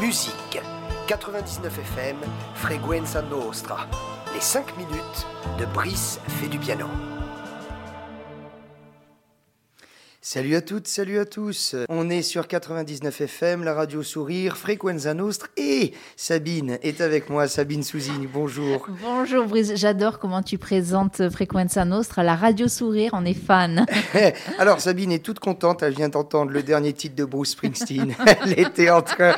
musique. 99 FM, Frequenza Nostra. Les 5 minutes de Brice fait du piano. Salut à toutes, salut à tous. On est sur 99 FM, la radio Sourire, Frequenza Nostra et Sabine est avec moi, Sabine Souzini, bonjour. Bonjour Brice, j'adore comment tu présentes Frequenza Nostra, la radio Sourire, on est fan. Alors Sabine est toute contente, elle vient d'entendre le dernier titre de Bruce Springsteen. elle était en train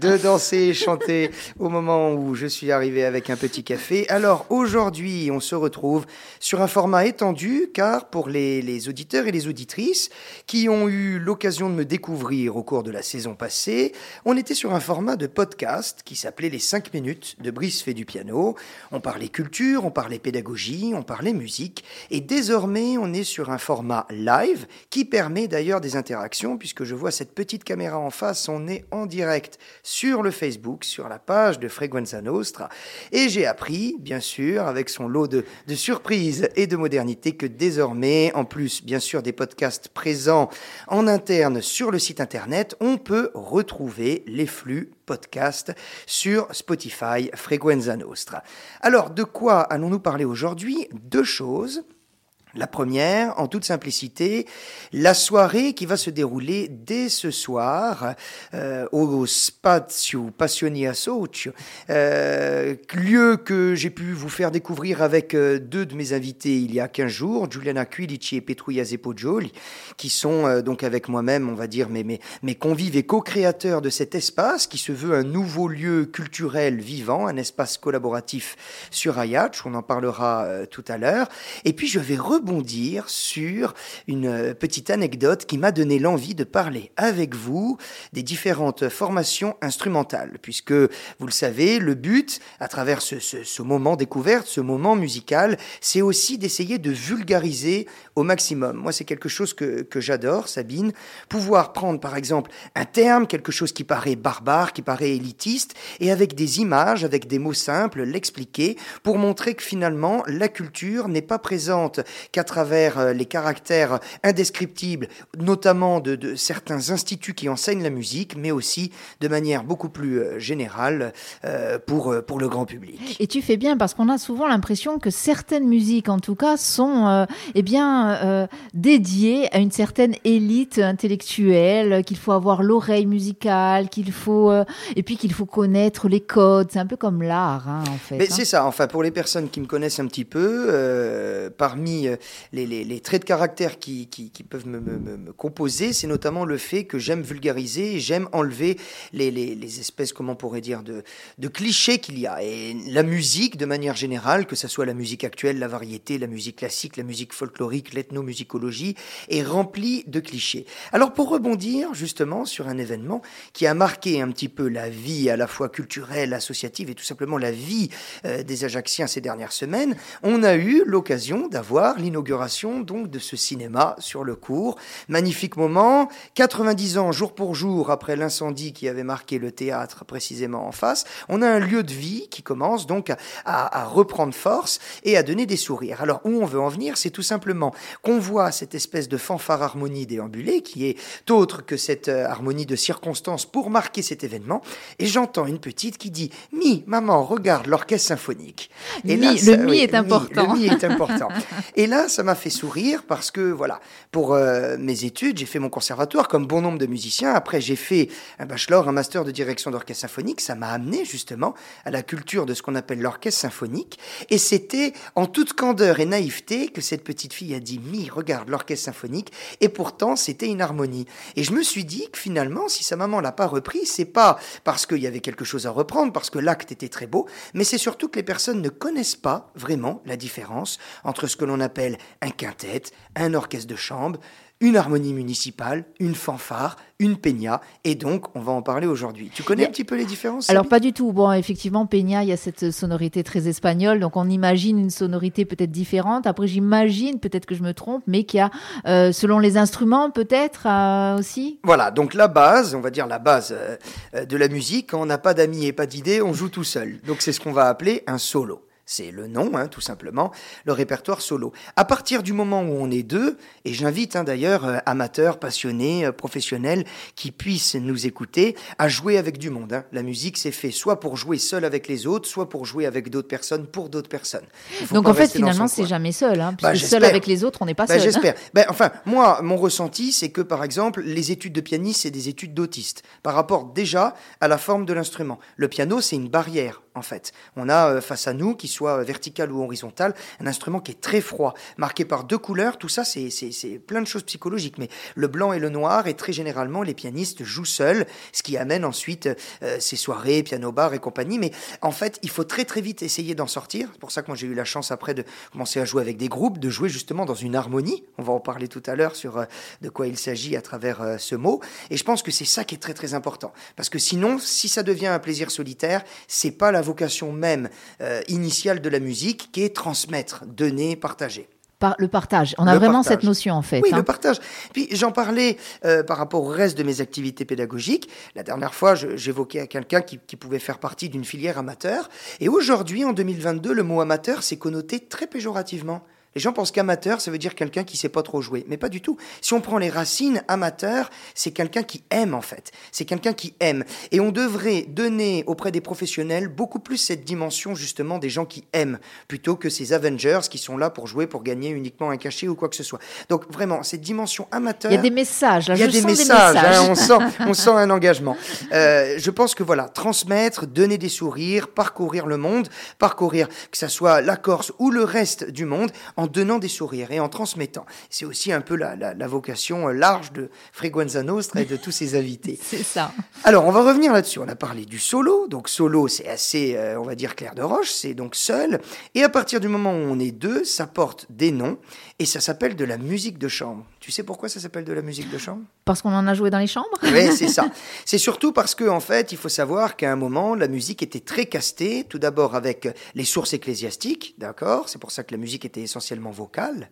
de danser et chanter au moment où je suis arrivé avec un petit café. Alors aujourd'hui, on se retrouve sur un format étendu car pour les, les auditeurs et les auditrices, qui ont eu l'occasion de me découvrir au cours de la saison passée, on était sur un format de podcast qui s'appelait Les 5 minutes de Brice fait du piano. On parlait culture, on parlait pédagogie, on parlait musique. Et désormais, on est sur un format live qui permet d'ailleurs des interactions puisque je vois cette petite caméra en face. On est en direct sur le Facebook, sur la page de Frequenza Nostra. Et j'ai appris, bien sûr, avec son lot de, de surprises et de modernité, que désormais, en plus, bien sûr, des podcasts présents en interne sur le site internet, on peut retrouver les flux podcast sur Spotify Frequenza Nostra. Alors, de quoi allons-nous parler aujourd'hui? Deux choses. La première, en toute simplicité, la soirée qui va se dérouler dès ce soir euh, au Spazio Passioni Socio, euh, lieu que j'ai pu vous faire découvrir avec euh, deux de mes invités il y a 15 jours, Giuliana Quilici et Petruia Zepoggioli, qui sont donc avec moi-même, on va dire, mes, mes, convives et co-créateurs de cet espace qui se veut un nouveau lieu culturel vivant, un espace collaboratif sur Ayatch, on en parlera tout à l'heure. Et puis je vais rebondir sur une euh, petite anecdote qui m'a donné l'envie de parler avec vous des différentes formations instrumentales, puisque vous le savez, le but, à travers ce, ce, moment découverte, ce moment musical, c'est aussi d'essayer de vulgariser au maximum. Moi, c'est quelque chose que, que j'adore, Sabine, pouvoir prendre par exemple un terme, quelque chose qui paraît barbare, qui paraît élitiste, et avec des images, avec des mots simples, l'expliquer pour montrer que finalement, la culture n'est pas présente qu'à travers euh, les caractères indescriptibles, notamment de, de, certains instituts qui enseignent la musique, mais aussi de manière beaucoup plus euh, générale euh, pour, pour le grand public. Et tu fais bien parce qu'on a souvent l'impression que certaines musiques, en tout cas, sont euh, eh bien, euh, dédiées à une certaine élite intellectuelle, qu'il faut avoir l'oreille musicale, qu'il faut, et puis qu'il faut connaître les codes. C'est un peu comme l'art, hein, en fait. Mais hein. c'est ça, enfin, pour les personnes qui me connaissent un petit peu, parmi les, traits de caractère qui, peuvent me, composer, c'est notamment le fait que j'aime vulgariser j'aime enlever les, espèces, comment on pourrait dire, de, de clichés qu'il y a. Et la musique, de manière générale, que ce soit la musique actuelle, la variété, la musique classique, la musique folklorique, l'ethnomusicologie, est remplie de clichés. Alors, pour rebondir justement sur un événement qui a marqué un petit peu la vie à la fois culturelle, associative et tout simplement la vie euh, des Ajacciens ces dernières semaines, on a eu l'occasion d'avoir l'inauguration donc de ce cinéma sur le cours. Magnifique moment, 90 ans jour pour jour après l'incendie qui avait marqué le théâtre précisément en face, on a un lieu de vie qui commence donc à, reprendre force et à donner des sourires. Alors où on veut en venir, c'est tout simplement qu'on voit cette espèce de fanfare harmonie déambulée qui est autre que cette euh, harmonie de circonstances pour marquer cet événement. Et j'entends une petite qui dit Mi, maman, regarde l'orchestre symphonique. Et mi, là, ça, le mi oui, est important. Le mi est important. et là, ça m'a fait sourire parce que, voilà, pour euh, mes études, j'ai fait mon conservatoire comme bon nombre de musiciens. Après, j'ai fait un bachelor, un master de direction d'orchestre symphonique. Ça m'a amené justement à la culture de ce qu'on appelle l'orchestre symphonique. Et c'était en toute candeur et naïveté que cette petite fille a dit Mi, regarde l'orchestre symphonique. Et pourtant, c'était une harmonie. Et je me suis dit que finalement, si sa maman l'a pas repris, c'est pas parce qu'il y avait quelque chose à reprendre, parce que l'acte était très beau, mais c'est surtout que les personnes ne connaissent pas vraiment la différence entre ce que l'on appelle un quintet, un orchestre de chambre, une harmonie municipale, une fanfare, une peña, et donc on va en parler aujourd'hui. Tu connais Mais, un petit peu les différences Alors pas du tout. Bon, effectivement, peña, il y a cette sonorité très espagnole, donc on imagine une sonorité peut-être différente. Après, j'imagine, peut-être que je me trompe, mais qu'il y a, euh, selon les instruments, peut-être euh, aussi? Voilà, donc la base, on va dire la base euh, de la musique, quand on n'a pas d'amis et pas d'idées, on joue tout seul. Donc c'est ce qu'on va appeler un solo. C'est le nom, hein, tout simplement, le répertoire solo. À partir du moment où on est deux, et j'invite hein, d'ailleurs euh, amateurs, passionnés, euh, professionnels qui puissent nous écouter, à jouer avec du monde. hein. La musique, c'est fait soit pour jouer seul avec les autres, soit pour jouer avec d'autres personnes, pour d'autres personnes. Donc en fait, finalement, c'est jamais seul. Hein, Bah, seul avec les autres, on n'est pas Ben, seul. J'espère. Ben, enfin, moi, mon ressenti, c'est que, par exemple, les études de pianiste, c'est des études d'autiste, par rapport déjà à la forme de l'instrument. Le piano, c'est une barrière, en fait. On a euh, face à nous, qu'il soit vertical ou horizontal, un instrument qui est très froid, marqué par deux couleurs. Tout ça, c'est plein de choses psychologiques. Mais le blanc et le noir, et très généralement, les pianistes jouent seuls, ce qui amène ensuite euh, ces soirées, piano-bar et compagnie. Mais en fait, il faut très très vite essayer d'en sortir. C'est pour ça que moi, j'ai eu la chance après de commencer à jouer avec des groupes, de jouer justement dans une harmonie. On va en parler tout à l'heure sur euh, de quoi il s'agit à travers euh, ce mot. Et je pense que c'est ça qui est très très important. Parce que sinon, si ça devient un plaisir solitaire, c'est pas la vocation même euh, de la musique qui est transmettre, donner, partager. Par- le partage. On a Le vraiment partage. cette notion en fait. Oui, hein. le partage. Puis j'en parlais euh, par rapport au reste de mes activités pédagogiques. La dernière fois, j'évoquais à quelqu'un qui, qui pouvait faire partie d'une filière amateur. Et aujourd'hui, en 2022, le mot amateur s'est connoté très péjorativement. Les gens pensent qu'amateur, ça veut dire quelqu'un qui sait pas trop jouer. Mais pas du tout. Si on prend les racines, amateur, c'est quelqu'un qui aime, en fait. C'est quelqu'un qui aime. Et on devrait donner auprès des professionnels beaucoup plus cette dimension, justement, des gens qui aiment, plutôt que ces Avengers qui sont là pour jouer, pour gagner uniquement un cachet ou quoi que ce soit. Donc, vraiment, cette dimension amateur. Il y a des messages. Là, Il y a je des sens messages, des messages. hein, on, sent, on sent un engagement. Euh, je pense que voilà, transmettre, donner des sourires, parcourir le monde, parcourir que ça soit la Corse ou le reste du monde, en donnant des sourires et en transmettant. C'est aussi un peu la, la- la vocation euh, large de Freguenza Nostra et de tous ses invités. C'est ça. Alors, on va revenir là-dessus. On a parlé du solo. Donc, solo, c'est assez, euh, on va dire, clair de roche. C'est donc seul. Et à partir du moment où on est deux, ça porte des noms. Et ça s'appelle de la musique de chambre. Tu sais pourquoi ça s'appelle de la musique de chambre? Parce qu'on en a joué dans les chambres? oui, c'est ça. C'est surtout parce que, en fait, il faut savoir qu'à un moment, la musique était très castée. Tout d'abord avec les sources ecclésiastiques, d'accord? C'est pour ça que la musique était essentiellement vocale.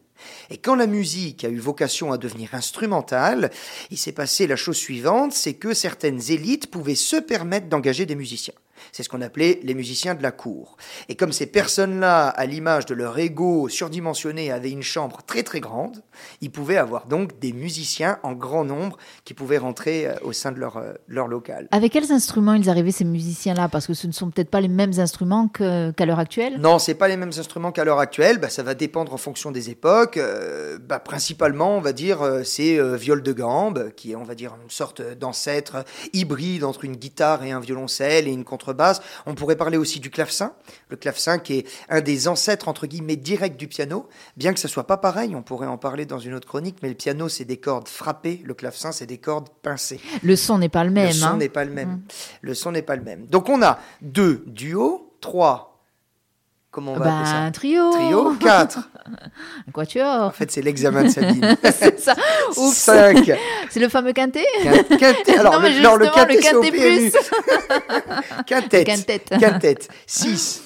Et quand la musique a eu vocation à devenir instrumentale, il s'est passé la chose suivante, c'est que certaines élites pouvaient se permettre d'engager des musiciens. C'est ce qu'on appelait les musiciens de la cour. Et comme ces personnes-là, à l'image de leur ego surdimensionné, avaient une chambre très très grande, ils pouvaient avoir donc des musiciens en grand nombre qui pouvaient rentrer euh, au sein de leur, euh, leur local. Avec quels instruments ils arrivaient ces musiciens-là? Parce que ce ne sont peut-être pas les mêmes instruments qu'à l'heure actuelle? Non, c'est pas les mêmes instruments qu'à l'heure actuelle. Bah, ça va dépendre en fonction des époques. Euh, bah, principalement, on va dire, c'est euh, viol de gambe, qui est, on va dire, une sorte d'ancêtre hybride entre une guitare et un violoncelle et une contrebasse. On pourrait parler aussi du clavecin. Le clavecin qui est un des ancêtres, entre guillemets, directs du piano. Bien que ça soit pas pareil, on pourrait en parler dans une autre chronique, mais le piano, c'est des cordes frappées. Le clavecin, c'est des cordes pincées. Le son n'est pas le même. Le son hein. n'est pas le même. Le son n'est pas le même. Donc on a deux duos, trois. Comment on va Bah, appeler ça un trio. Trio, quatre. Un quatuor. En fait, c'est l'examen de Sabine. c'est ça. Oups. Cinq. C'est le fameux quintet. Quin- Quintet. Alors, Non, mais le, non, le quintet, au quintet. Quintet. Quintet. Six.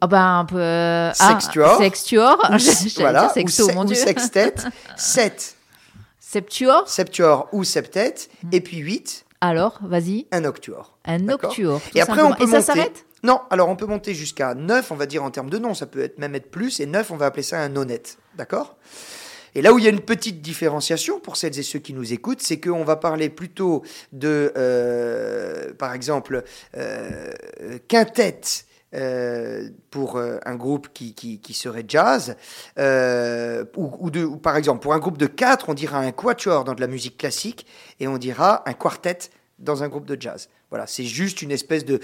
Ah ben, un peu. euh, Sextuor. Ah, sextuor. Voilà. sexto, ou, sextet. Sept. Septuor. Septuor ou septet. Mm. Et puis huit. Alors, vas-y. Un octuor. Un tout Et après, on peut Et ça s'arrête? Non, alors on peut monter jusqu'à 9, on va dire en termes de nom, ça peut être même être plus, et 9, on va appeler ça un honnête, d'accord? Et là où il y a une petite différenciation pour celles et ceux qui nous écoutent, c'est qu'on va parler plutôt de, euh, par exemple, euh, quintette. euh, pour un groupe qui, qui, serait jazz, ou, ou de, ou par exemple, pour un groupe de quatre, on dira un quatuor dans de la musique classique, et on dira un quartet dans un groupe de jazz. Voilà, c'est juste une espèce de,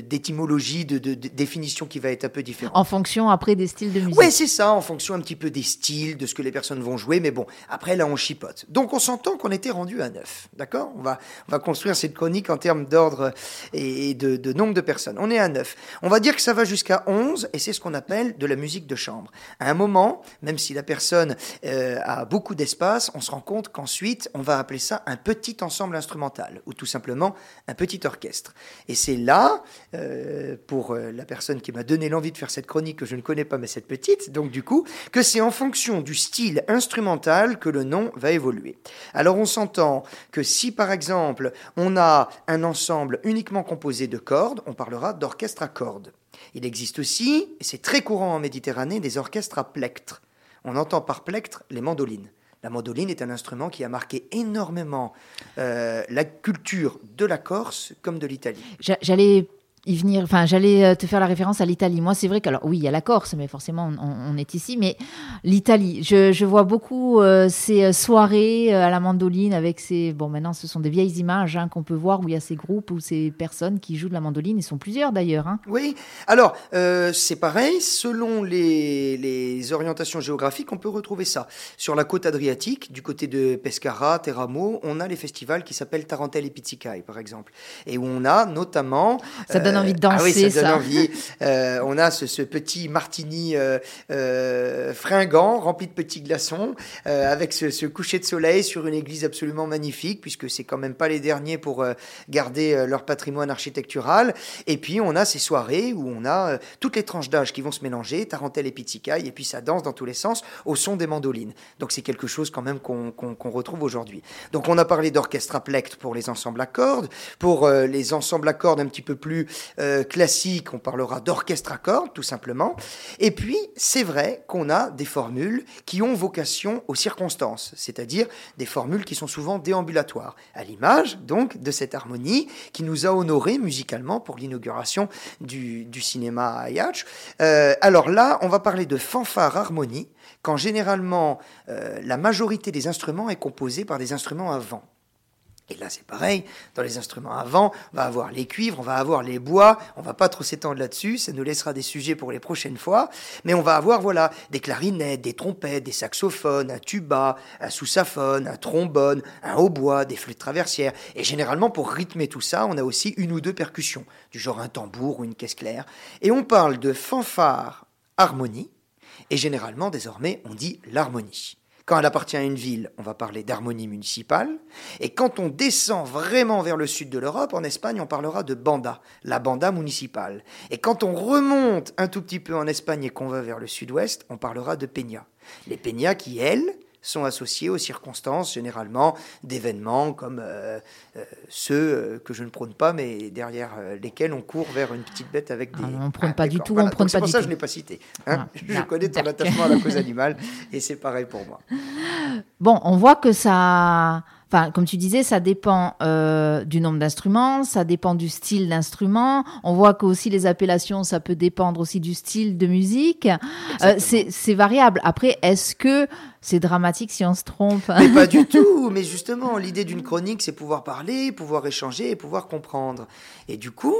d'étymologie, de, de- de définition qui va être un peu différente. En fonction après des styles de musique. Oui, c'est ça, en fonction un petit peu des styles, de ce que les personnes vont jouer, mais bon, après là on chipote. Donc on s'entend qu'on était rendu à 9, d'accord? On va, on va construire cette chronique en termes d'ordre et de nombre de personnes. On est à 9. On va dire que ça va jusqu'à 11, et c'est ce qu'on appelle de la musique de chambre. À un moment, même si la personne euh, a beaucoup d'espace, on se rend compte qu'ensuite on va appeler ça un petit ensemble instrumental, ou tout simplement un petit orchestre. Et c'est là, euh, pour euh, la personne qui m'a donné l'envie de faire cette chronique que je ne connais pas, mais cette petite, donc du coup, que c'est en fonction du style instrumental que le nom va évoluer. Alors on s'entend que si par exemple on a un ensemble uniquement composé de cordes, on parlera d'orchestre à cordes. Il existe aussi, et c'est très courant en Méditerranée, des orchestres à plectre. On entend par plectre les mandolines. La mandoline est un instrument qui a marqué énormément euh, la culture de la Corse comme de l'Italie. Y venir. Enfin, j'allais euh, te faire la référence à l'Italie. Moi, c'est vrai qu'alors, oui, il y a la Corse, mais forcément, on, est ici. Mais l'Italie, je, vois beaucoup euh, ces euh, soirées à la mandoline avec ces. Bon, maintenant, ce sont des vieilles images hein, qu'on peut voir où il y a ces groupes ou ces personnes qui jouent de la mandoline. Ils sont plusieurs d'ailleurs. Hein. Oui. Alors, c'est pareil. Selon les, les, orientations géographiques, on peut retrouver ça. Sur la côte adriatique, du côté de Pescara, Teramo, on a les festivals qui s'appellent Tarentelle et Pizzicaille, par exemple. Et où on a notamment. Ça donne envie de danser. Ah oui, ça, donne envie. Euh, on a ce, petit martini euh, euh, fringant, rempli de petits glaçons, avec ce, coucher de soleil sur une église absolument magnifique, puisque c'est quand même pas les derniers pour garder leur patrimoine architectural. Et puis on a ces soirées où on a toutes les tranches d'âge qui vont se mélanger, tarentelle et pizzicaille, et puis ça danse dans tous les sens au son des mandolines. Donc c'est quelque chose quand même qu'on retrouve aujourd'hui. Donc on a parlé d'orchestre à plectre pour les ensembles à cordes, pour les ensembles à cordes un petit peu plus euh, classique, on parlera d'orchestre à cordes, tout simplement. Et puis, c'est vrai qu'on a des formules qui ont vocation aux circonstances, c'est-à-dire des formules qui sont souvent déambulatoires, à l'image donc de cette harmonie qui nous a honorés musicalement pour l'inauguration du, cinéma à Ayach. Euh, alors là, on va parler de fanfare harmonie, quand généralement euh, la majorité des instruments est composée par des instruments à vent. Et là, c'est pareil. Dans les instruments avant, on va avoir les cuivres, on va avoir les bois. On va pas trop s'étendre là-dessus. Ça nous laissera des sujets pour les prochaines fois. Mais on va avoir, voilà, des clarinettes, des trompettes, des saxophones, un tuba, un sous-saphone, un trombone, un hautbois, des flûtes traversières. Et généralement, pour rythmer tout ça, on a aussi une ou deux percussions, du genre un tambour ou une caisse claire. Et on parle de fanfare harmonie. Et généralement, désormais, on dit l'harmonie. Quand elle appartient à une ville, on va parler d'harmonie municipale. Et quand on descend vraiment vers le sud de l'Europe, en Espagne, on parlera de banda, la banda municipale. Et quand on remonte un tout petit peu en Espagne et qu'on va vers le sud-ouest, on parlera de peña. Les peñas qui, elles, sont associés aux circonstances généralement d'événements comme euh, euh, ceux euh, que je ne prône pas, mais derrière lesquels on court vers une petite bête avec des. Ah, on ne prône pas du tout. On prône C'est pour ça que je n'ai pas cité. Hein. je connais ton attachement à la cause animale et c'est pareil pour moi. Bon, on voit que ça Enfin, comme tu disais, ça dépend euh, du nombre d'instruments, ça dépend du style d'instrument. On voit que aussi les appellations, ça peut dépendre aussi du style de musique. Euh, c'est variable. Après, est-ce que c'est dramatique si on se trompe? Mais pas du tout. Mais justement, l'idée d'une chronique, c'est pouvoir parler, pouvoir échanger et pouvoir comprendre. Et du coup,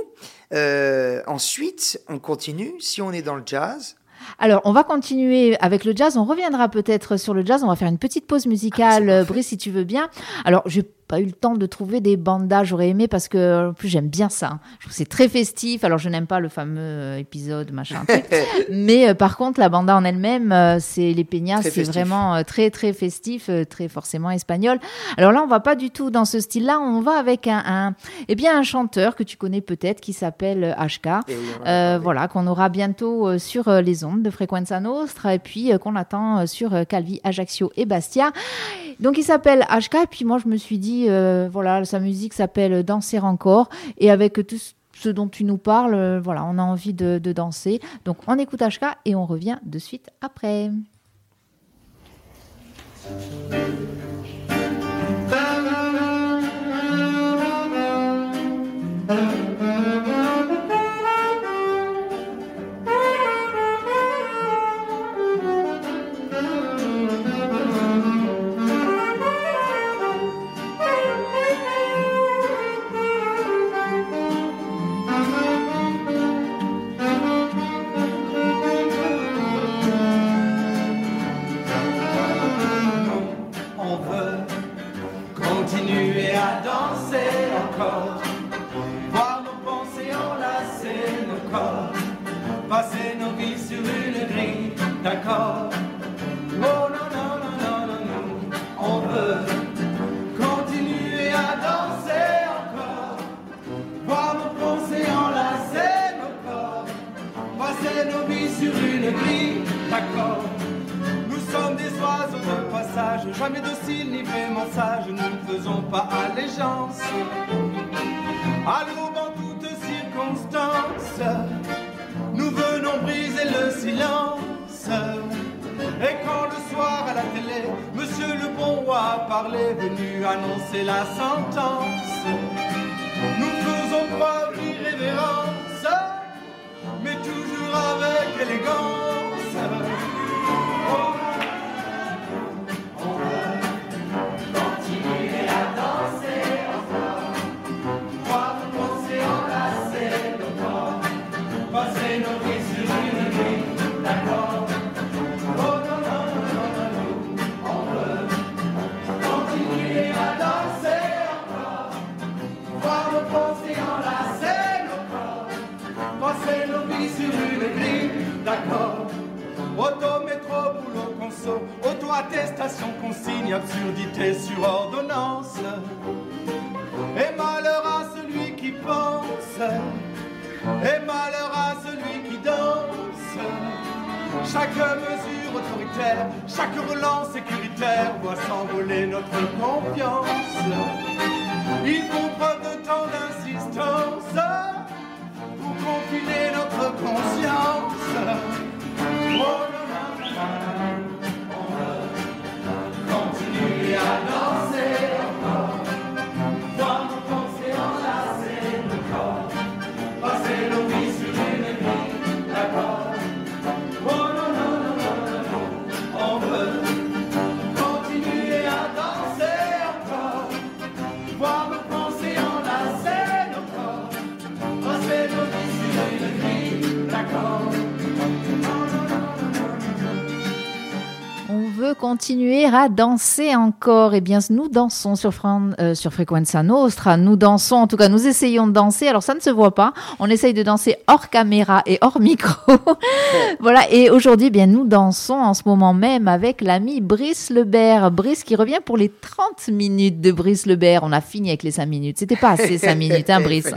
euh, ensuite, on continue. Si on est dans le jazz, alors, on va continuer avec le jazz. On reviendra peut-être sur le jazz. On va faire une petite pause musicale, ah, Brice, si tu veux bien. Alors, je pas eu le temps de trouver des bandas. J'aurais aimé parce que en plus j'aime bien ça. Je trouve c'est très festif. Alors je n'aime pas le fameux euh, épisode machin. mais euh, par contre la banda en elle-même, euh, c'est les peñas, c'est vraiment très très festif, très forcément espagnol. Alors là on va pas du tout dans ce style-là. On va avec un, un, eh bien un chanteur que tu connais peut-être qui s'appelle HK. Eh voilà qu'on aura bientôt sur les ondes de Frequenza Nostra et puis qu'on attend sur Calvi, Ajaccio et Bastia. Donc il s'appelle HK et puis moi je me suis dit euh, voilà, sa musique s'appelle Danser encore. Et avec tout ce dont tu nous parles, euh, voilà, on a envie de, de danser. Donc on écoute HK et on revient de suite après. d'accord. Oh non, non, non, non, non, non, on veut continuer à danser encore. Voir nos pensées enlacer nos corps, passer nos vies sur une grille, d'accord. Nous sommes des oiseaux de passage, jamais dociles ni vraiment sages, nous ne faisons pas allégeance. À l'aube en toutes circonstances, nous venons briser le silence. Et quand le soir à la télé, Monsieur le bon roi parlait, venu annoncer la sentence, nous faisons preuve d'irrévérence, mais toujours avec élégance. Oh, notre confiance. Ils font preuve de tant d'insistance continuer à danser encore. Eh bien, nous dansons sur, euh, sur Frequenza Nostra. Nous dansons, en tout cas, nous essayons de danser. Alors, ça ne se voit pas. On essaye de danser hors caméra et hors micro. voilà. Et aujourd'hui, eh bien, nous dansons en ce moment même avec l'ami Brice Lebert. Brice qui revient pour les 30 minutes de Brice Lebert. On a fini avec les 5 minutes. C'était pas assez 5 minutes, hein, Brice.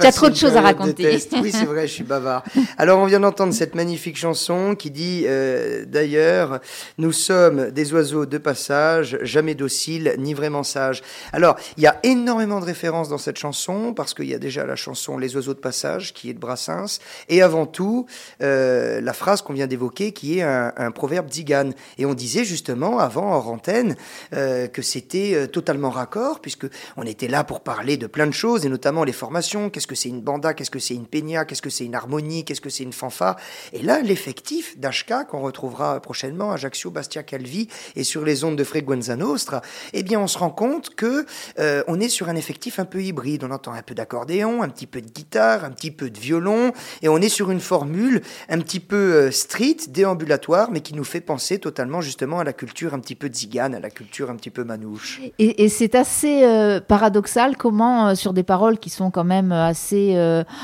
tu as trop de choses à raconter. oui, c'est vrai, je suis bavard. Alors, on vient d'entendre cette magnifique chanson qui dit, euh, d'ailleurs, nous sommes des oiseaux de passage, jamais dociles, ni vraiment sages. Alors, il y a énormément de références dans cette chanson, parce qu'il y a déjà la chanson Les oiseaux de passage, qui est de Brassens, et avant tout, euh, la phrase qu'on vient d'évoquer, qui est un, proverbe zigane. Et on disait justement, avant, hors antenne, euh, que c'était euh, totalement raccord, puisque on était là pour parler de plein de choses, et notamment les formations. Qu'est-ce que c'est une banda? Qu'est-ce que c'est une peña? Qu'est-ce que c'est une harmonie? Qu'est-ce que c'est une fanfare? Et là, l'effectif d'HK, qu'on retrouvera prochainement, Ajaccio, Bastia, Calvi, vie et sur les ondes de Frequenza Nostra, eh bien, on se rend compte que euh, on est sur un effectif un peu hybride. On entend un peu d'accordéon, un petit peu de guitare, un petit peu de violon, et on est sur une formule un petit peu euh, street, déambulatoire, mais qui nous fait penser totalement justement à la culture un petit peu zigane, à la culture un petit peu manouche. Et, c'est assez euh, paradoxal comment, sur des paroles qui sont quand même assez,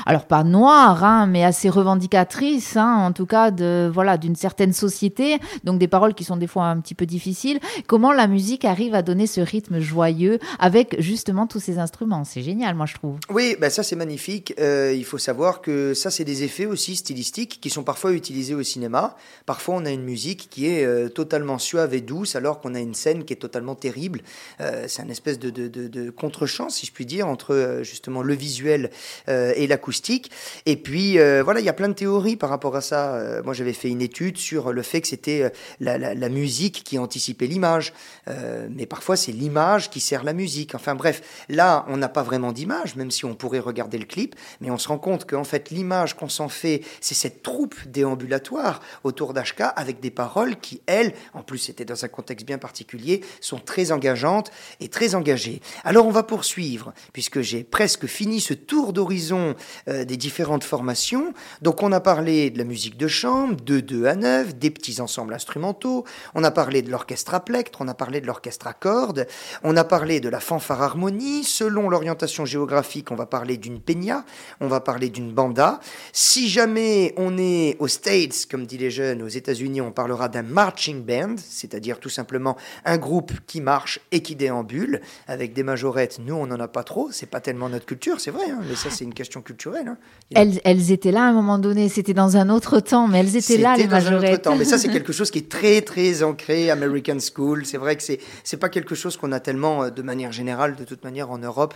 alors pas noires, hein, mais assez revendicatrices, hein, en tout cas de voilà d'une certaine société, donc des paroles qui sont des fois un petit peu difficile. Comment la musique arrive à donner ce rythme joyeux avec justement tous ces instruments? C'est génial, moi je trouve. Oui, ben ça c'est magnifique. Euh, il faut savoir que ça c'est des effets aussi stylistiques qui sont parfois utilisés au cinéma. Parfois on a une musique qui est euh, totalement suave et douce alors qu'on a une scène qui est totalement terrible. Euh, c'est un espèce de, de, contre-champ, si je puis dire, entre justement le visuel et l'acoustique. Et puis voilà, il y a plein de théories par rapport à ça. moi j'avais fait une étude sur le fait que c'était la musique qui anticipait l'image, euh, mais parfois c'est l'image qui sert la musique. Enfin bref, là on n'a pas vraiment d'image, même si on pourrait regarder le clip, mais on se rend compte qu'en fait l'image qu'on s'en fait, c'est cette troupe déambulatoire autour d'Ashka avec des paroles qui, elles, en plus c'était dans un contexte bien particulier, sont très engageantes et très engagées. Alors on va poursuivre, puisque j'ai presque fini ce tour d'horizon euh, des différentes formations. Donc on a parlé de la musique de chambre, de 2 à 9, des petits ensembles instrumentaux, parlé de l'orchestre à plectre, on a parlé de l'orchestre à cordes, on a parlé de la fanfare harmonie. Selon l'orientation géographique, on va parler d'une peña, on va parler d'une banda. Si jamais on est aux States, comme dit les jeunes, aux États-Unis, on parlera d'un marching band, c'est-à-dire tout simplement un groupe qui marche et qui déambule avec des majorettes. Nous, on n'en a pas trop, c'est pas tellement notre culture, c'est vrai, hein, mais ça, c'est une question culturelle. Hein. Elles, elles, étaient là à un moment donné, c'était dans un autre temps, mais elles étaient là, les dans majorettes. Un autre temps. Mais ça, c'est quelque chose qui est très, très ancré, American School. C'est vrai que c'est c'est pas quelque chose qu'on a tellement euh, de manière générale, de toute manière en Europe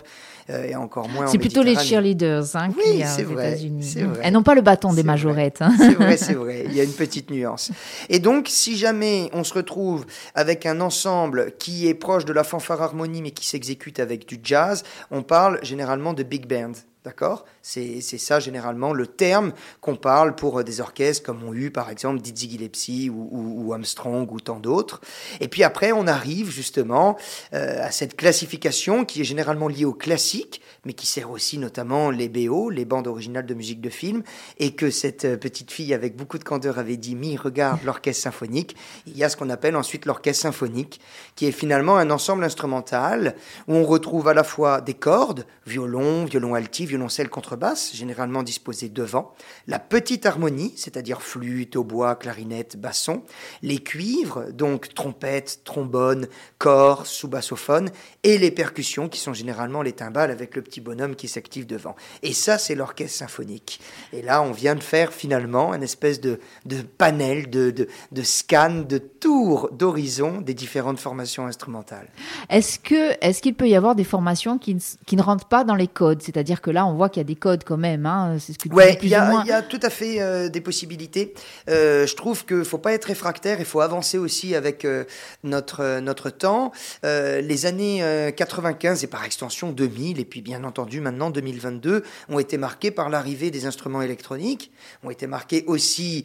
euh, et encore moins. en C'est plutôt les cheerleaders hein, Oui, qui, euh, c'est vrai, vrai. Elles n'ont pas le bâton des majorettes. hein. C'est vrai, c'est vrai. Il y a une petite nuance. Et donc, si jamais on se retrouve avec un ensemble qui est proche de la fanfare harmonie mais qui s'exécute avec du jazz, on parle généralement de big band. D'accord? C'est ça généralement le terme qu'on parle pour euh, des orchestres comme ont eu par exemple Dizzy Gillespie ou, ou- Armstrong ou tant d'autres. Et puis après, on arrive justement euh, à cette classification qui est généralement liée au classique, mais qui sert aussi notamment les BO, les bandes originales de musique de film, et que cette euh, petite fille avec beaucoup de candeur avait dit Mi, regarde l'orchestre symphonique. Il y a ce qu'on appelle ensuite l'orchestre symphonique, qui est finalement un ensemble instrumental où on retrouve à la fois des cordes, violon, violon alti, violoncelle, contrebasse, généralement disposés devant, la petite harmonie, c'est-à-dire flûte, hautbois, clarinette, basson, les cuivres, donc trompette, trombone, corps, sous-bassophone, et les percussions qui sont généralement les timbales avec le petit bonhomme qui s'active devant. Et ça, c'est l'orchestre symphonique. Et là, on vient de faire finalement une espèce de, de panel, de, de, de scan, de tour d'horizon des différentes formations instrumentales. Est-ce est-ce qu'il peut y avoir des formations qui ne, qui ne rentrent pas dans les codes? C'est-à-dire que là, on voit qu'il y a des codes quand même. Hein, c'est ce que tu dis Ouais, plus il y, ou a- moins. il y a tout à fait euh, des possibilités. Euh, je trouve qu'il faut pas être réfractaire, il faut avancer aussi avec euh, notre notre temps. Les années euh, 95 et par extension 2000 et puis bien entendu maintenant 2022 ont été marquées par l'arrivée des instruments électroniques, ont été marquées aussi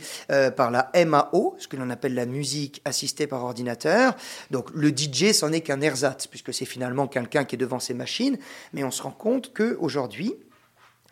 par la MAO, ce que l'on appelle la musique assistée par ordinateur. Donc le DJ, c'en est qu'un ersatz puisque c'est finalement quelqu'un qui est devant ses machines, mais on se rend compte que aujourd'hui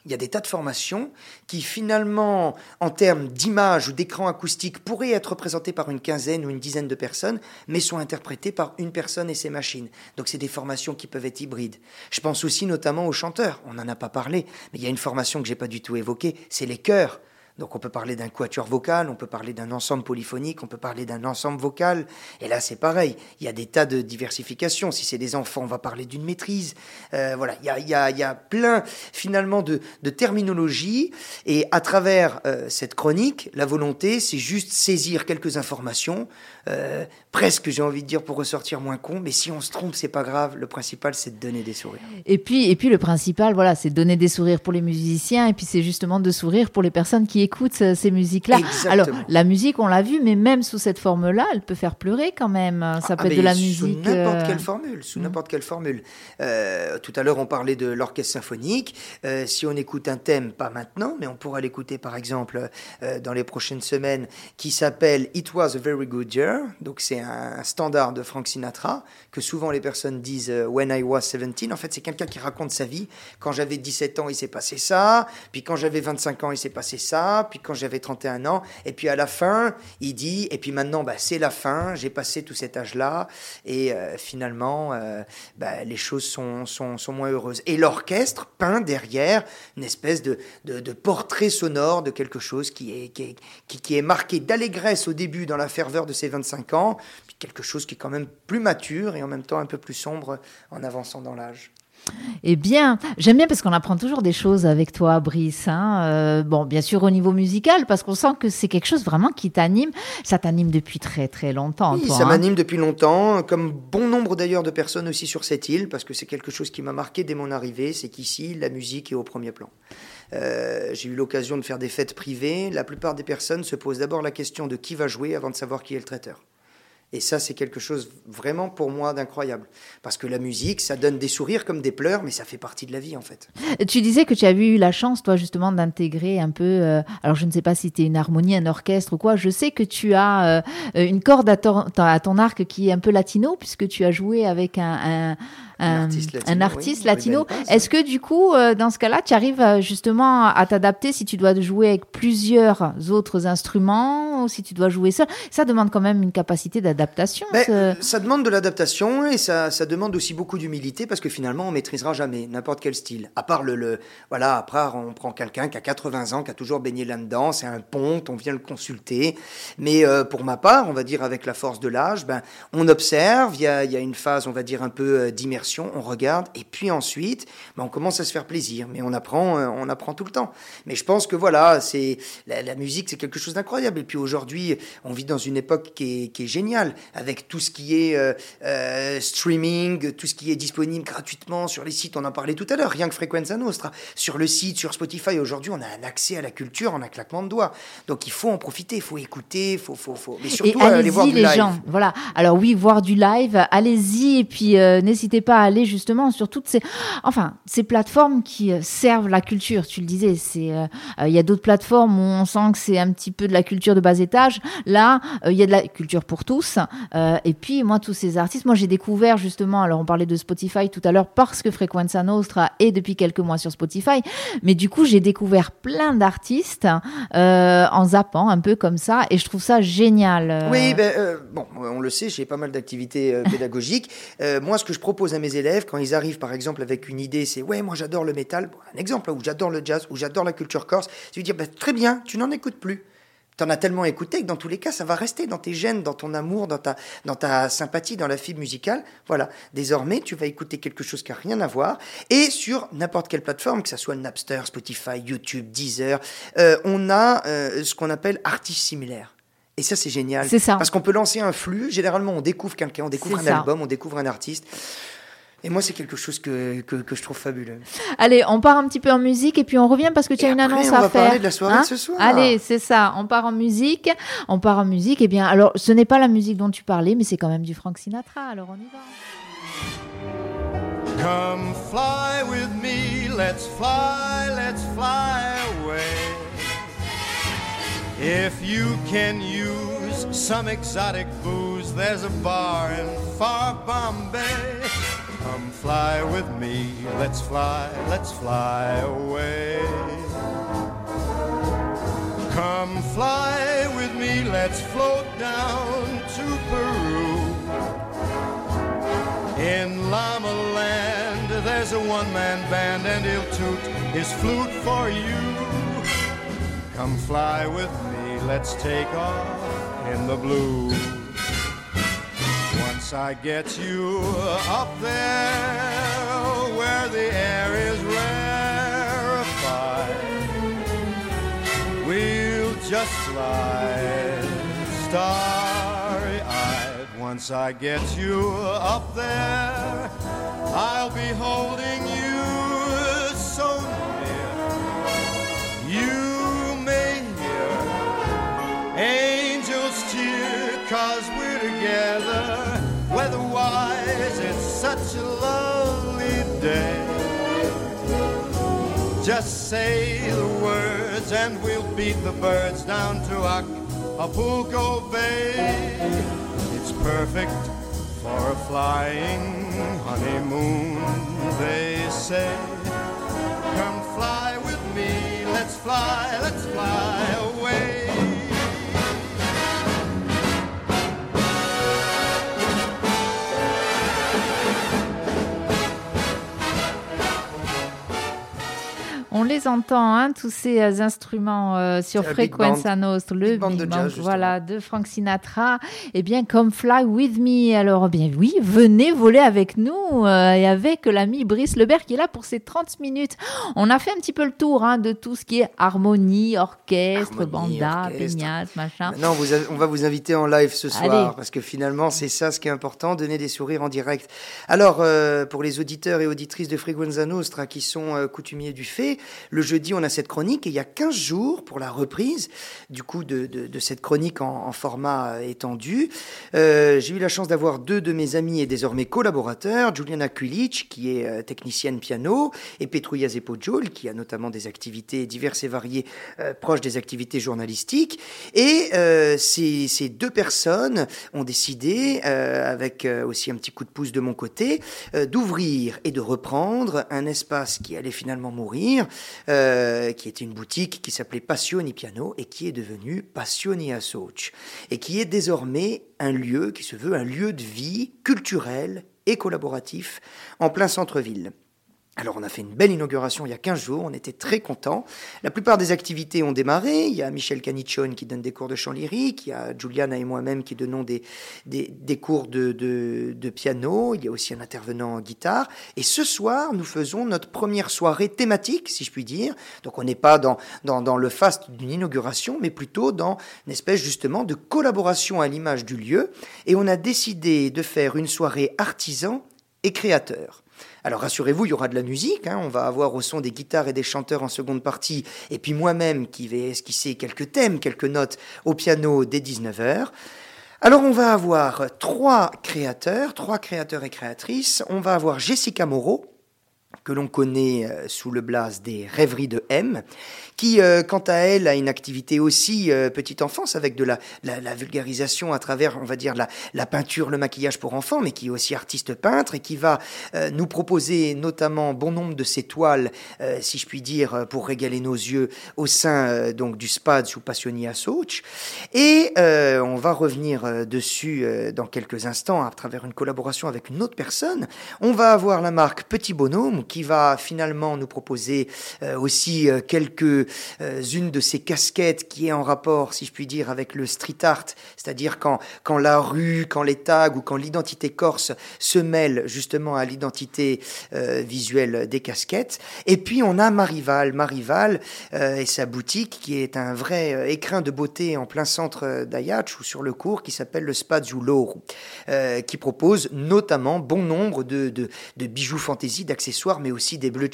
il y a des tas de formations qui finalement, en termes d'image ou d'écran acoustique, pourraient être représentées par une quinzaine ou une dizaine de personnes, mais sont interprétées par une personne et ses machines. Donc c'est des formations qui peuvent être hybrides. Je pense aussi notamment aux chanteurs. On n'en a pas parlé, mais il y a une formation que j'ai pas du tout évoquée, c'est les chœurs. Donc on peut parler d'un quatuor vocal, on peut parler d'un ensemble polyphonique, on peut parler d'un ensemble vocal. Et là c'est pareil, il y a des tas de diversifications. Si c'est des enfants, on va parler d'une maîtrise. Euh, voilà, il y a, il y, a, il y a plein finalement de, de terminologie. Et à travers euh, cette chronique, la volonté, c'est juste saisir quelques informations, euh, presque j'ai envie de dire pour ressortir moins con. Mais si on se trompe, c'est pas grave. Le principal, c'est de donner des sourires. Et puis, et puis le principal, voilà, c'est de donner des sourires pour les musiciens, et puis c'est justement de sourire pour les personnes qui écoutent euh, ces musiques-là. Alors, la musique, on l'a vu, mais même sous cette forme-là, elle peut faire pleurer quand même. Ça peut Ah, être de la Sous musique. n'importe euh, quelle formule, sous n'importe quelle formule. Euh, tout à l'heure, on parlait de l'orchestre symphonique. Euh, si on écoute un thème, pas maintenant, mais on pourra l'écouter par exemple euh, dans les prochaines semaines, qui s'appelle It Was a Very Good Year. Donc c'est un standard de Frank Sinatra que souvent les personnes disent euh, When I Was 17. En fait, c'est quelqu'un qui raconte sa vie. Quand j'avais 17 ans, il s'est passé ça. Puis quand j'avais 25 ans, il s'est passé ça. Puis quand j'avais 31 ans. Et puis à la fin, il dit Et puis maintenant, bah, c'est la fin. J'ai passé tout cet âge-là. Et euh, finalement, euh, bah, les choses sont, sont, sont moins heureuses. Et l'orchestre peint derrière une espèce de, de, portrait sonore de quelque chose qui est, qui, qui est marqué d'allégresse au début dans la ferveur de ses 25 ans, puis quelque chose qui est quand même plus mature et en même temps un peu plus sombre en avançant dans l'âge. Eh bien, j'aime bien parce qu'on apprend toujours des choses avec toi, Brice. hein. Euh, bon, bien sûr au niveau musical, parce qu'on sent que c'est quelque chose vraiment qui t'anime. Ça t'anime depuis très très longtemps. Oui, toi, ça hein. m'anime depuis longtemps, comme bon nombre d'ailleurs de personnes aussi sur cette île, parce que c'est quelque chose qui m'a marqué dès mon arrivée, c'est qu'ici, la musique est au premier plan. Euh, j'ai eu l'occasion de faire des fêtes privées. La plupart des personnes se posent d'abord la question de qui va jouer avant de savoir qui est le traiteur. Et ça, c'est quelque chose vraiment pour moi d'incroyable. Parce que la musique, ça donne des sourires comme des pleurs, mais ça fait partie de la vie en fait. Tu disais que tu avais eu la chance, toi, justement, d'intégrer un peu. euh, alors, je ne sais pas si c'était une harmonie, un orchestre ou quoi. Je sais que tu as euh, une corde à ton, arc qui est un peu latino, puisque tu as joué avec un, un- artiste latino, un artiste Est-ce que, du coup, euh, dans ce cas-là, tu arrives euh, justement à t'adapter si tu dois jouer avec plusieurs autres instruments ou si tu dois jouer seul? Ça demande quand même une capacité d'adaptation. Ben, ce- Ça demande de l'adaptation et ça, ça demande aussi beaucoup d'humilité parce que finalement on maîtrisera jamais n'importe quel style. À part le, le voilà, après on prend quelqu'un qui a 80 ans, qui a toujours baigné là-dedans, c'est un ponte, on vient le consulter. Mais euh, pour ma part, on va dire avec la force de l'âge, ben on observe. Il y a, il y a une phase, on va dire un peu euh, d'immersion on regarde, et puis ensuite, ben, on commence à se faire plaisir. Mais on apprend, euh, on apprend tout le temps. Mais je pense que voilà, c'est la, musique, c'est quelque chose d'incroyable. Et puis aujourd'hui, on vit dans une époque qui est, qui est géniale, avec tout ce qui est euh, euh, streaming, tout ce qui est disponible gratuitement sur les sites. On en parlait tout à l'heure, rien que Frequenza Nostra. Sur le site, sur Spotify, aujourd'hui, on a un accès à la culture en un claquement de doigts. Donc il faut en profiter, il faut écouter, il faut, faut, faut. Mais surtout, aller voir du les live. gens. Voilà. Alors oui, voir du live, allez-y et puis n'hésitez pas aller justement sur toutes ces, enfin, ces plateformes qui euh, servent la culture. Tu le disais, c'est, euh, il y a d'autres plateformes où on sent que c'est un petit peu de la culture de bas étage. Là, il y a de la culture pour tous. et puis moi, tous ces artistes, moi j'ai découvert justement. Alors on parlait de Spotify tout à l'heure parce que Frequenza Nostra est depuis quelques mois sur Spotify, mais du coup j'ai découvert plein d'artistes en zappant un peu comme ça et je trouve ça génial. Oui, ben, bon, on le sait, j'ai pas mal d'activités pédagogiques. moi, ce que je propose à mes élèves, quand ils arrivent par exemple avec une idée, c'est ouais, moi j'adore le métal, un exemple, ou j'adore le jazz, ou j'adore la culture corse, c'est lui dire bah, très bien, tu n'en écoutes plus. Tu en as tellement écouté que dans tous les cas, ça va rester dans tes gènes, dans ton amour, dans ta, dans ta sympathie, dans la fibre musicale. Voilà. Désormais, tu vas écouter quelque chose qui n'a rien à voir. Et sur n'importe quelle plateforme, que ce soit Napster, Spotify, YouTube, Deezer, euh, on a euh, ce qu'on appelle artistes similaires. Et ça, c'est génial. C'est ça. Parce qu'on peut lancer un flux. Généralement, on découvre quelqu'un, on découvre un album, on découvre un artiste. Et moi, c'est quelque chose que, que, que, je trouve fabuleux. Allez, on part un petit peu en musique et puis on revient parce que tu as une annonce on à va faire. parler de la soirée hein de ce soir. Allez, c'est ça. On part en musique. On part en musique. Et eh bien, alors, ce n'est pas la musique dont tu parlais, mais c'est quand même du Frank Sinatra. Alors, on y va. Come fly with me, let's fly, let's fly away. If you can use some exotic booze, there's a bar in far Bombay. Come fly with me, let's fly, let's fly away. Come fly with me, let's float down to Peru. In Llama Land, there's a one man band, and he'll toot his flute for you. Come fly with me, let's take off in the blue. Once I get you up there where the air is rarefied, we'll just slide starry eyed. Once I get you up there, I'll be holding you so near. You may hear angels cheer, cause we're together. Weatherwise, it's such a lovely day. Just say the words and we'll beat the birds down to Acapulco Bay. It's perfect for a flying honeymoon, they say. Come fly with me, let's fly On les entend, hein, tous ces euh, instruments euh, sur Frequenza Nostra, le big band de jazz, voilà, de Frank Sinatra. Eh bien, comme Fly With Me. Alors, eh bien oui, venez voler avec nous euh, et avec l'ami Brice Lebert qui est là pour ces 30 minutes. On a fait un petit peu le tour hein, de tout ce qui est harmonie, orchestre, Harmonie, banda, pignate, machin. A- on va vous inviter en live ce soir, Allez. parce que finalement, c'est ça ce qui est important, donner des sourires en direct. Alors, euh, pour les auditeurs et auditrices de Frequenza Nostra qui sont euh, coutumiers du fait, le jeudi, on a cette chronique, et il y a 15 jours pour la reprise, du coup, de, de- cette chronique en, format euh, étendu. Euh, J'ai eu la chance d'avoir deux de mes amis et désormais collaborateurs, Juliana Kulic, qui est euh, technicienne piano, et Petrouilla Zepojol, qui a notamment des activités diverses et variées proches des activités journalistiques. Et ces, ces deux personnes ont décidé, avec aussi un petit coup de pouce de mon côté, d'ouvrir et de reprendre un espace qui allait finalement mourir, euh, qui était une boutique qui s'appelait Passioni Piano et qui est devenue Passioni Associ, et qui est désormais un lieu qui se veut un lieu de vie culturel et collaboratif en plein centre-ville. Alors on a fait une belle inauguration il y a 15 jours, on était très contents. La plupart des activités ont démarré. Il y a Michel Canichon qui donne des cours de chant lyrique, il y a Juliana et moi-même qui donnons des, des, des cours de, de, de, piano, il y a aussi un intervenant en guitare. Et ce soir, nous faisons notre première soirée thématique, si je puis dire. Donc on n'est pas dans, dans, dans le faste d'une inauguration, mais plutôt dans une espèce justement de collaboration à l'image du lieu. Et on a décidé de faire une soirée artisan et créateur. Alors rassurez-vous, il y aura de la musique. Hein. On va avoir au son des guitares et des chanteurs en seconde partie. Et puis moi-même qui vais esquisser quelques thèmes, quelques notes au piano dès 19h. Alors on va avoir trois créateurs, trois créateurs et créatrices. On va avoir Jessica Moreau, que l'on connaît euh, sous le blaze des rêveries de M, qui, euh, quant à elle, a une activité aussi euh, petite enfance avec de la, vulgarisation à travers, on va dire, la, la, peinture, le maquillage pour enfants, mais qui est aussi artiste peintre et qui va nous proposer notamment bon nombre de ses toiles, si je puis dire, pour régaler nos yeux au sein donc du SPAD sous Passioni à Soch. Et on va revenir dessus dans quelques instants à travers une collaboration avec une autre personne. On va avoir la marque Petit Bonhomme qui va finalement nous proposer aussi quelques euh, une de ces casquettes qui est en rapport, si je puis dire, avec le street art, c'est-à-dire quand, quand la rue, quand les tags ou quand l'identité corse se mêle justement à l'identité euh, visuelle des casquettes. Et puis on a Marival, Marival euh, et sa boutique qui est un vrai euh, écrin de beauté en plein centre d'Ayach ou sur le cours qui s'appelle le Spa Zuloru, euh, qui propose notamment bon nombre de, de bijoux fantaisie, d'accessoires, mais aussi des bleu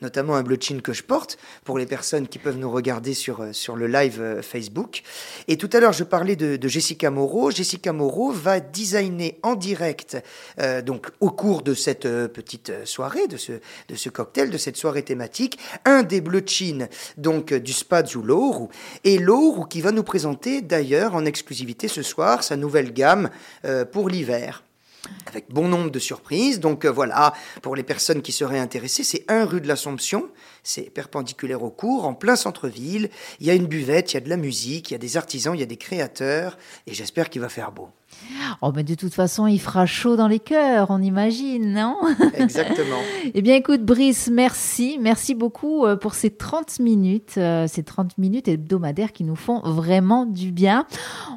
notamment un bleu que je porte pour les personnes qui peuvent nous regarder sur, euh, sur le live euh, Facebook. Et tout à l'heure, je parlais de, de, Jessica Moreau. Jessica Moreau va designer en direct, euh, donc au cours de cette petite soirée, de ce, de ce cocktail, de cette soirée thématique, un des bleus chin, donc du Spazio Lourou, et Lourou qui va nous présenter d'ailleurs en exclusivité ce soir sa nouvelle gamme pour l'hiver avec bon nombre de surprises. Donc euh, voilà, pour les personnes qui seraient intéressées, c'est 1 rue de l'Assomption, c'est perpendiculaire au cours, en plein centre-ville. Il y a une buvette, il y a de la musique, il y a des artisans, il y a des créateurs, et j'espère qu'il va faire beau. Oh, mais de toute façon, il fera chaud dans les cœurs, on imagine, non? Exactement. eh bien, écoute, Brice, merci. Merci beaucoup euh, pour ces 30 minutes, euh, ces 30 minutes hebdomadaires qui nous font vraiment du bien.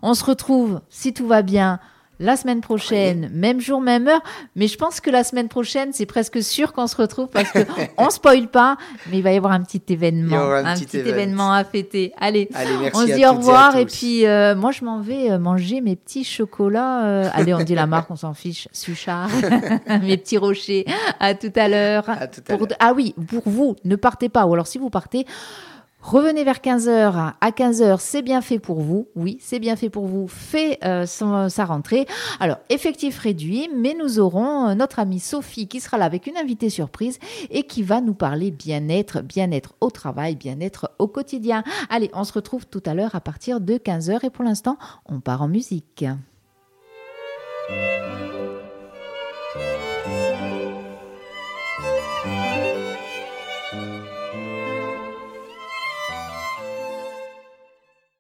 On se retrouve, si tout va bien, la semaine prochaine, oui. même jour, même heure. Mais je pense que la semaine prochaine, c'est presque sûr qu'on se retrouve parce que on spoil pas, mais il va y avoir un petit événement, un, un, petit, petit événement à fêter. Allez, Allez on se dit au revoir et, et puis euh, moi je m'en vais euh, manger mes petits chocolats. Euh, allez, on dit la marque, on s'en fiche. Suchard, mes petits rochers. À tout à l'heure. Ah oui, pour vous, ne partez pas. Ou alors si vous partez. Revenez vers 15h. À 15h, c'est bien fait pour vous. Oui, c'est bien fait pour vous. Fait euh, sa rentrée. Alors, effectif réduit, mais nous aurons euh, notre amie Sophie qui sera là avec une invitée surprise et qui va nous parler bien-être, bien-être au travail, bien-être au quotidien. Allez, on se retrouve tout à l'heure à partir de 15h et pour l'instant, on part en musique.